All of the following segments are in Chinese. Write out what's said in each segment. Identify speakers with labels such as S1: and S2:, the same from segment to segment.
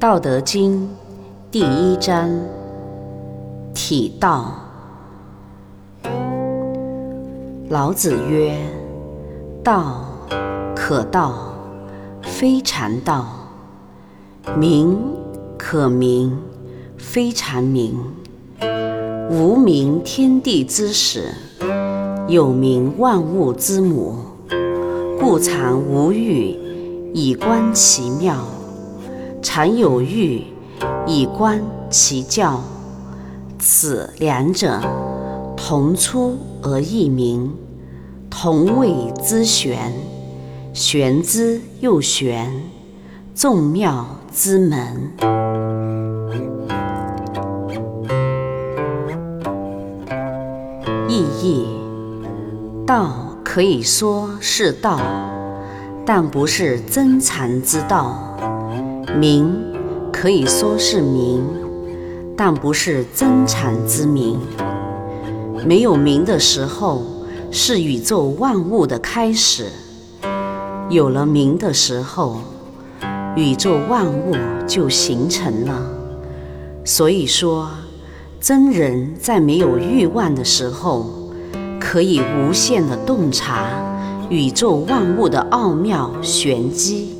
S1: 道德经第一章：体道。老子曰：“道可道，非常道；名可名，非常名。无名，天地之始；有名，万物之母。故常无欲，以观其妙。”常有欲，以观其教。此两者，同出而异名，同谓之玄。玄之又玄，众妙之门。意义：道可以说是道，但不是真禅之道。名可以说是名，但不是真禅之名。没有名的时候，是宇宙万物的开始；有了名的时候，宇宙万物就形成了。所以说，真人在没有欲望的时候，可以无限的洞察宇宙万物的奥妙玄机。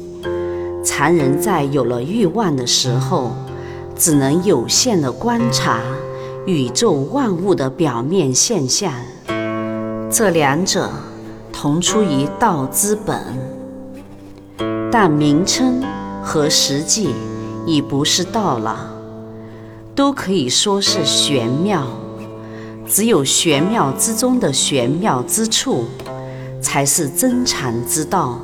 S1: 常人在有了欲望的时候，只能有限的观察宇宙万物的表面现象。这两者同出于道之本，但名称和实际已不是道了，都可以说是玄妙。只有玄妙之中的玄妙之处，才是真禅之道。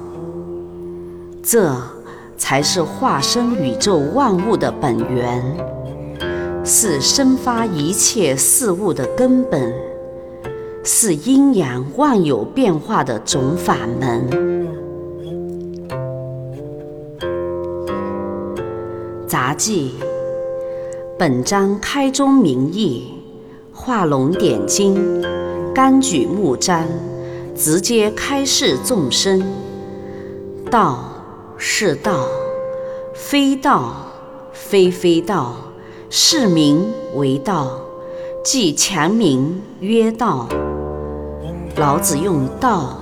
S1: 这。才是化身宇宙万物的本源，是生发一切事物的根本，是阴阳万有变化的总法门。杂记，本章开宗明义，画龙点睛，甘举目张，直接开示众生道。是道，非道，非非道，是名为道，即强名曰道。老子用“道”“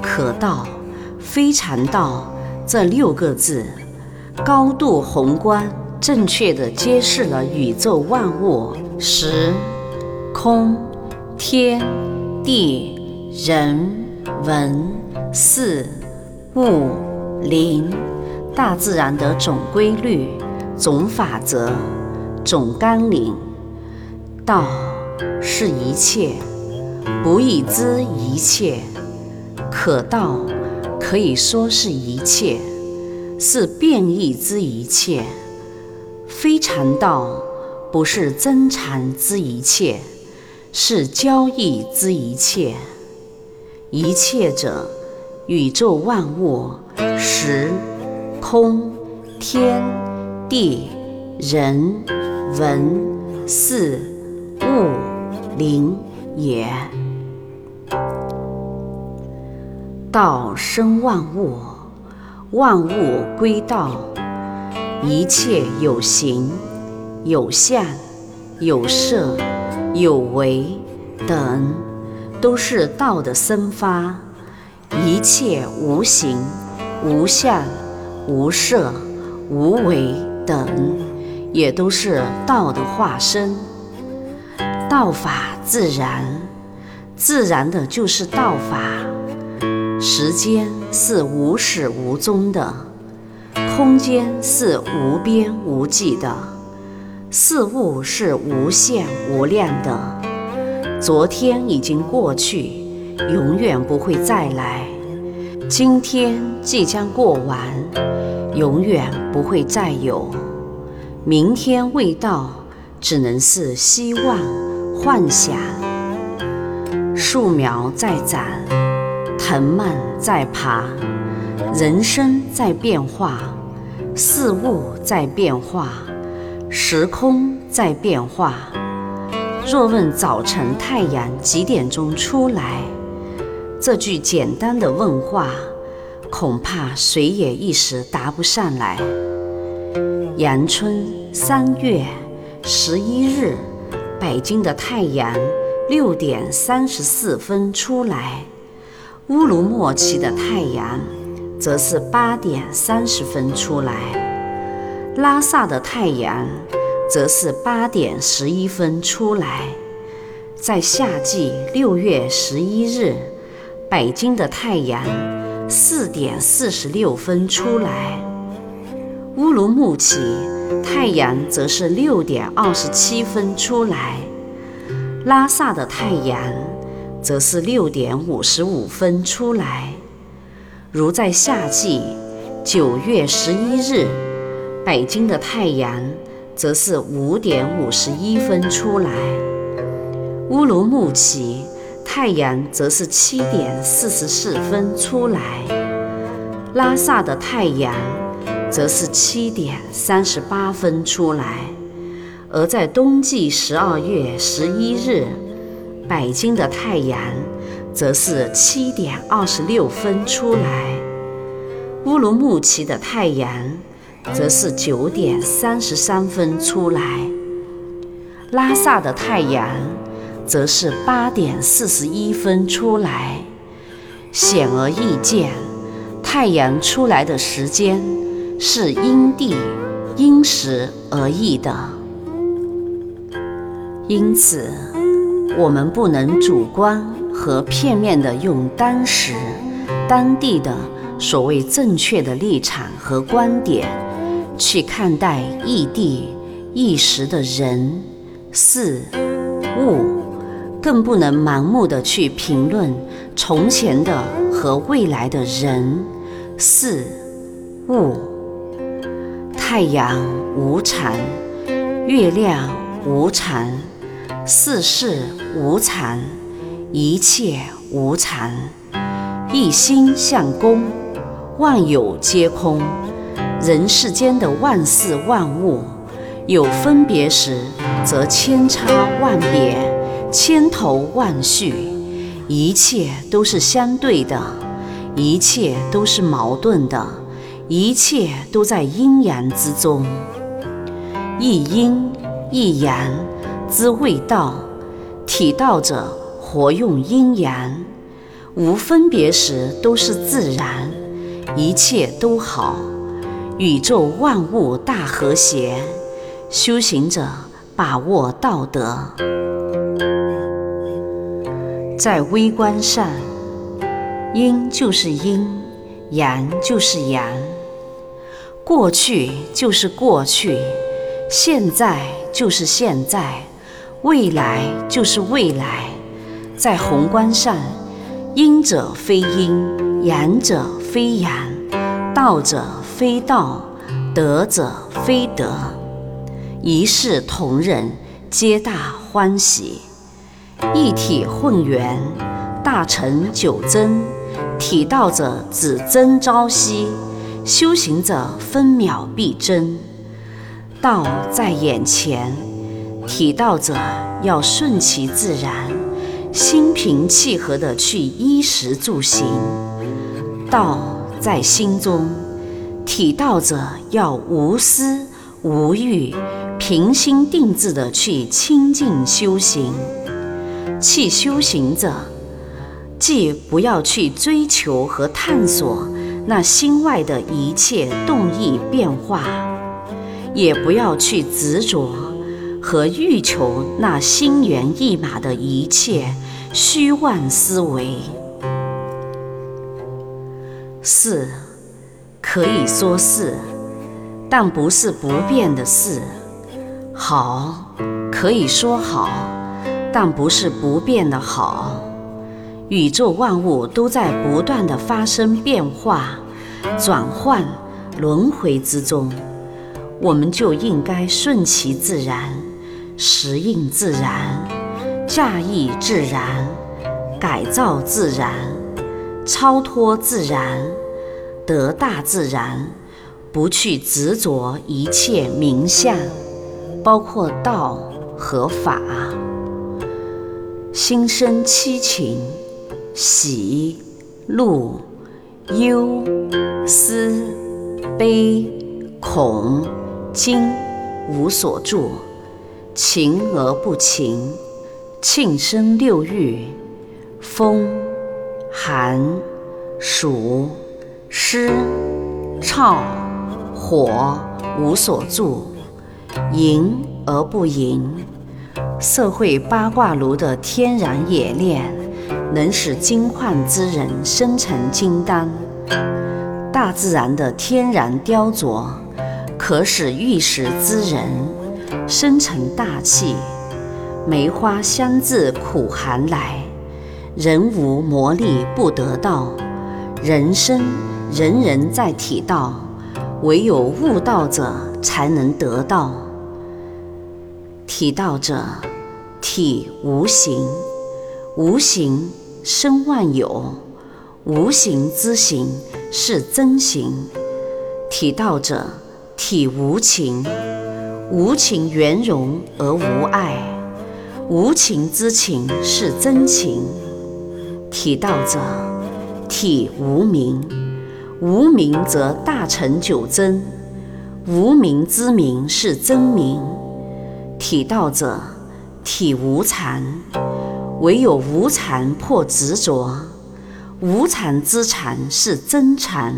S1: 可道”“非常道”这六个字，高度宏观、正确地揭示了宇宙万物时、空、天、地、人、文、事、物。灵，大自然的总规律、总法则、总纲领。道是一切，不已知一切。可道可以说是一切，是变异之一切。非常道不是真禅之一切，是交易之一切。一切者，宇宙万物。时、空、天、地、人、文、事、物、灵也。道生万物，万物归道，一切有形、有相、有色、有为等，都是道的生发。一切无形。无相、无色、无为等，也都是道的化身。道法自然，自然的就是道法。时间是无始无终的，空间是无边无际的，事物是无限无量的。昨天已经过去，永远不会再来。今天即将过完，永远不会再有。明天未到，只能是希望、幻想。树苗在长，藤蔓在爬，人生在变化，事物在变化，时空在变化。若问早晨太阳几点钟出来？这句简单的问话，恐怕谁也一时答不上来。阳春三月十一日，北京的太阳六点三十四分出来；乌鲁木齐的太阳则是八点三十分出来；拉萨的太阳则是八点十一分出来。在夏季六月十一日，北京的太阳四点四十六分出来；乌鲁木齐太阳则是六点二十七分出来；拉萨的太阳则是六点五十五分出来。如在夏季九月十一日，北京的太阳则是五点五十一分出来；乌鲁木齐。太阳则是七点四十四分出来，拉萨的太阳则是七点三十八分出来，而在冬季十二月十一日，北京的太阳则是七点二十六分出来，乌鲁木齐的太阳则是九点三十三分出来，拉萨的太阳。则是八点四十一分出来，显而易见，太阳出来的时间是因地因时而异的。因此，我们不能主观和片面的用当时、当地的所谓正确的立场和观点去看待异地一时的人、事、物。更不能盲目的去评论从前的和未来的人、事、物。太阳无常，月亮无常，世事无常，一切无常。一心向公，万有皆空。人世间的万事万物，有分别时，则千差万别。千头万绪，一切都是相对的，一切都是矛盾的，一切都在阴阳之中。一阴一阳之谓道，体道者活用阴阳，无分别时都是自然，一切都好，宇宙万物大和谐。修行者把握道德。在微观上，阴就是阴，阳就是阳，过去就是过去，现在就是现在，未来就是未来。在宏观上，阴者非阴，阳者非阳，道者非道，德者非德，一视同仁，皆大欢喜。一体混元，大成九真。体道者只争朝夕，修行者分秒必争。道在眼前，体道者要顺其自然，心平气和地去衣食住行。道在心中，体道者要无私无欲，平心定志地去清净修行。弃修行者，既不要去追求和探索那心外的一切动意变化，也不要去执着和欲求那心猿意马的一切虚妄思维。是，可以说是，但不是不变的事。好，可以说好。但不是不变的好，宇宙万物都在不断的发生变化、转换、轮回之中，我们就应该顺其自然，适应自然，驾驭自然，改造自然，超脱自然，得大自然，不去执着一切名相，包括道和法。心生七情，喜、怒、忧、思、悲、恐、惊无所住，情而不情，庆生六欲，风、寒、暑、湿、燥、火无所住，淫而不淫。社会八卦炉的天然冶炼，能使金矿之人生成金丹；大自然的天然雕琢，可使玉石之人生成大气。梅花香自苦寒来，人无魔力不得道。人生人人在体道，唯有悟道者才能得道。体道者，体无形，无形生万有，无形之形是真形。体道者，体无情，无情圆融而无碍，无情之情是真情。体道者，体无名，无名则大成九真，无名之名是真名。体道者，体无常，唯有无常破执着，无常之常是真常。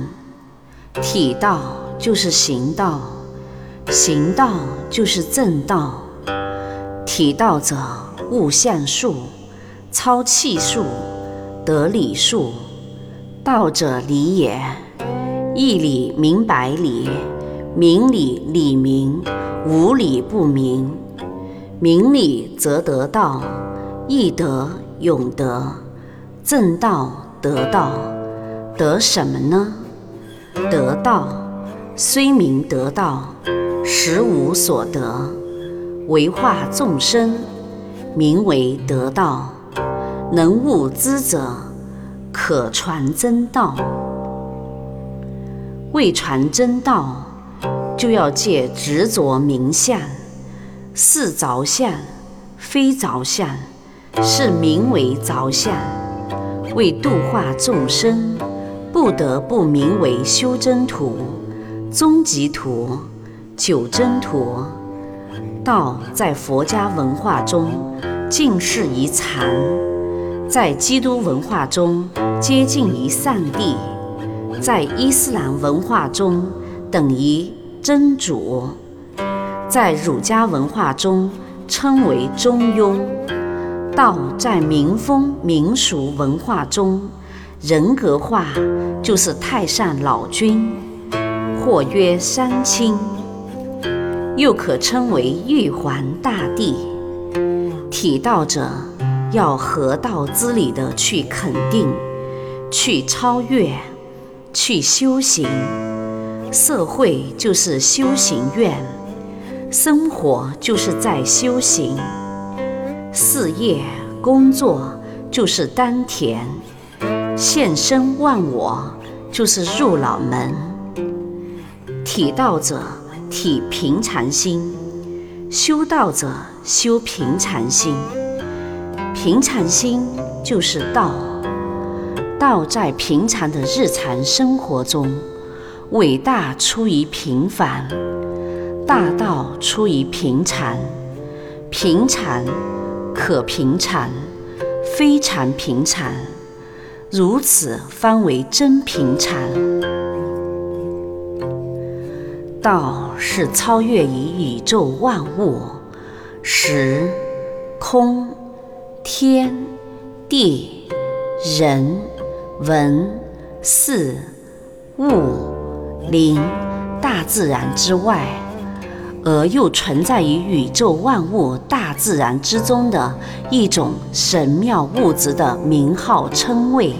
S1: 体道就是行道，行道就是正道。体道者，悟相术，操气术，得理术。道者理也，一理明白理，明理理明，无理不明。明理则得道，易得永得，正道得道，得什么呢？得道，虽名得道，实无所得。为化众生，名为得道。能悟之者，可传真道。为传真道，就要借执着名相。是着相，非着相，是名为着相。为度化众生，不得不名为修真图、终极图、九真图。道在佛家文化中近似于禅，在基督文化中接近于上帝，在伊斯兰文化中等于真主。在儒家文化中称为中庸，道在民风民俗文化中人格化，就是太上老君，或曰三清，又可称为玉皇大帝。体道者要合道之理的去肯定，去超越，去修行。社会就是修行院。生活就是在修行，事业工作就是丹田，现身忘我就是入脑门。体道者体平常心，修道者修平常心。平常心就是道，道在平常的日常生活中，伟大出于平凡。大道出于平常，平常可平常，非常平常，如此方为真平常。道是超越于宇宙万物，时、空、天、地、人、文、事、物、灵、大自然之外。而又存在于宇宙万物、大自然之中的一种神妙物质的名号称谓。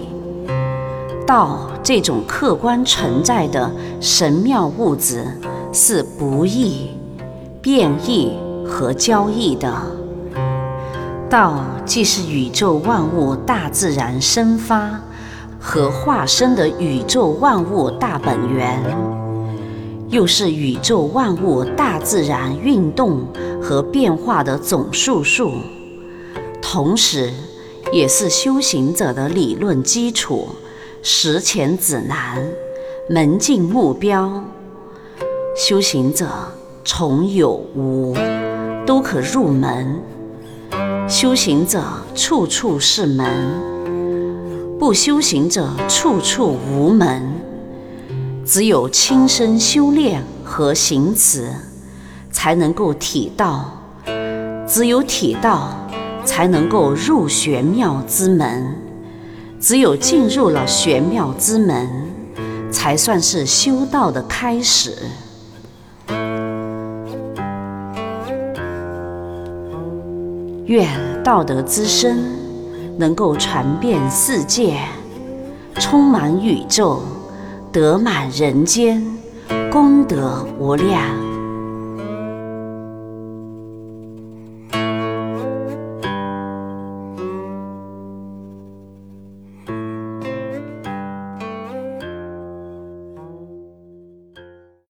S1: 道这种客观存在的神妙物质是不易、变异和交易的。道既是宇宙万物、大自然生发和化身的宇宙万物大本源。又是宇宙万物、大自然运动和变化的总数数，同时也是修行者的理论基础、实践指南、门径目标。修行者从有无，都可入门。修行者处处是门，不修行者处处无门。只有亲身修炼和行持，才能够体道；只有体道，才能够入玄妙之门；只有进入了玄妙之门，才算是修道的开始。愿道德之声能够传遍世界，充满宇宙，得满人间，功德无量。